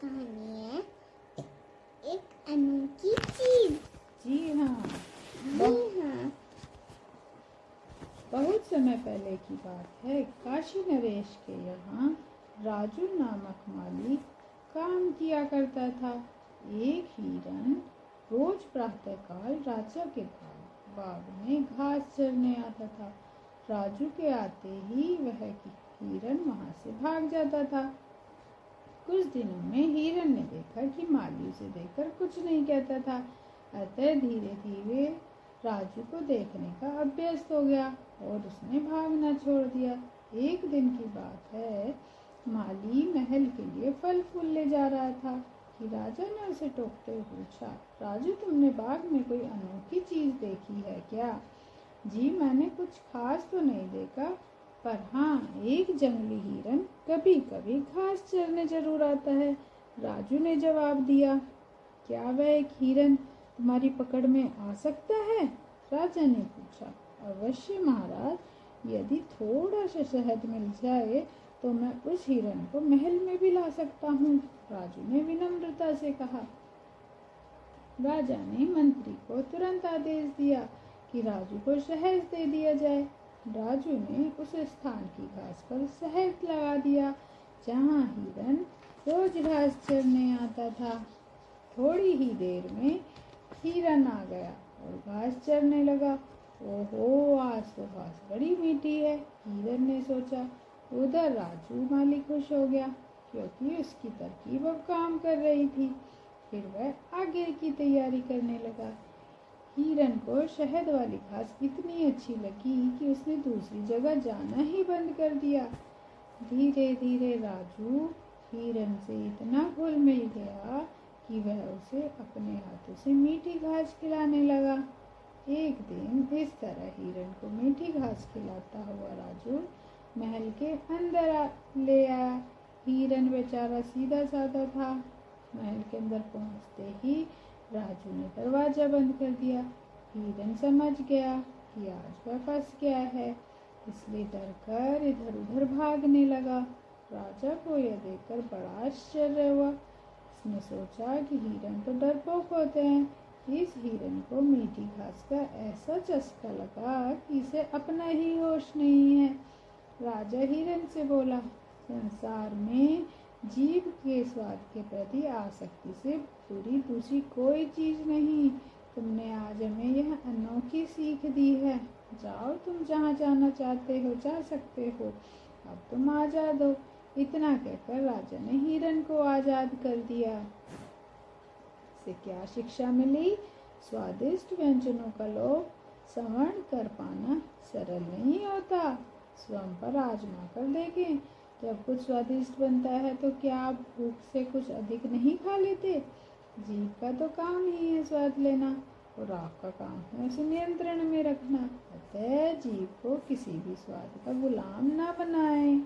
कहानी है एक अनोखी चीज़। जी हाँ। जी हाँ। बहुत समय पहले की बात है काशी नरेश के यहाँ राजू नामक माली काम किया करता था। एक हिरन रोज प्रातःकाल राजा के बाग बाग में घास चरने आता था। राजू के आते ही वह हिरन वहाँ से भाग जाता था। कुछ दिनों में हिरन ने देखा कि माली उसे देखकर कुछ नहीं कहता था। अतः धीरे धीरे राजू को देखने का अभ्यस्त हो गया और उसने भागना छोड़ दिया। एक दिन की बात है, माली महल के लिए फल फूल ले जा रहा था कि राजा ने उसे टोकते हुए पूछा राजू, तुमने बाग में कोई अनोखी चीज़ देखी है क्या? जी, मैंने कुछ खास तो नहीं देखा पर हाँ एक जंगली हिरन कभी कभी घास चरने ज़रूर आता है। राजू ने जवाब दिया, क्या वह एक हिरन तुम्हारी पकड़ में आ सकता है? राजा ने पूछा, अवश्य महाराज, यदि थोड़ा सा शहद मिल जाए तो मैं उस हिरन को महल में भी ला सकता हूँ। राजू ने विनम्रता से कहा। राजा ने मंत्री को तुरंत आदेश दिया कि राजू को शहद दे दिया जाए। राजू ने उस स्थान की घास पर शहद लगा दिया, जहाँ हिरन रोज घास चरने आता था। थोड़ी ही देर में हिरन आ गया और घास चरने लगा। ओहो, आज तो घास बड़ी मीठी है हिरन ने सोचा। उधर राजू माली खुश हो गया, क्योंकि उसकी तरकीब अब काम कर रही थी। फिर वह आगे की तैयारी करने लगा। हिरन को शहद वाली घास इतनी अच्छी लगी कि उसने दूसरी जगह जाना ही बंद कर दिया। धीरे धीरे राजू हिरन से इतना घुल मिल गया कि वह उसे अपने हाथों से मीठी घास खिलाने लगा। एक दिन इस तरह हिरन को मीठी घास खिलाता हुआ राजू महल के अंदर आ, ले आया। हिरन बेचारा सीधा साधा था। महल के अंदर पहुँचते ही राजू ने दरवाज़ा बंद कर दिया। हिरन समझ गया कि आज वह फंस गया है, इसलिए डर कर इधर उधर भागने लगा। राजा को यह देखकर बड़ा आश्चर्य हुआ। उसने सोचा कि हिरन तो डरपोक होते हैं इस हिरन को मीठी घास का ऐसा चस्का लगा कि इसे अपना ही होश नहीं है। राजा हिरन से बोला, संसार में जीव के स्वाद के प्रति आसक्ति से बुरी दूसरी कोई चीज़ नहीं। तुमने आज हमें यह अनोखी सीख दी है। जाओ तुम जहाँ जाना चाहते हो, जा सकते हो। अब तुम आज़ाद हो। इतना कहकर राजा ने हिरन को आज़ाद कर दिया। से क्या शिक्षा मिली? स्वादिष्ट व्यंजनों का लोभ। श्रवण कर पाना सरल नहीं होता। स्वयं पर आजमा कर देखें। जब कुछ स्वादिष्ट बनता है तो क्या आप भूख से कुछ अधिक नहीं खा लेते? जीव का तो काम ही है स्वाद लेना और आपका काम है उसे नियंत्रण में रखना। अतः जीव को किसी भी स्वाद का गुलाम ना बनाएँ।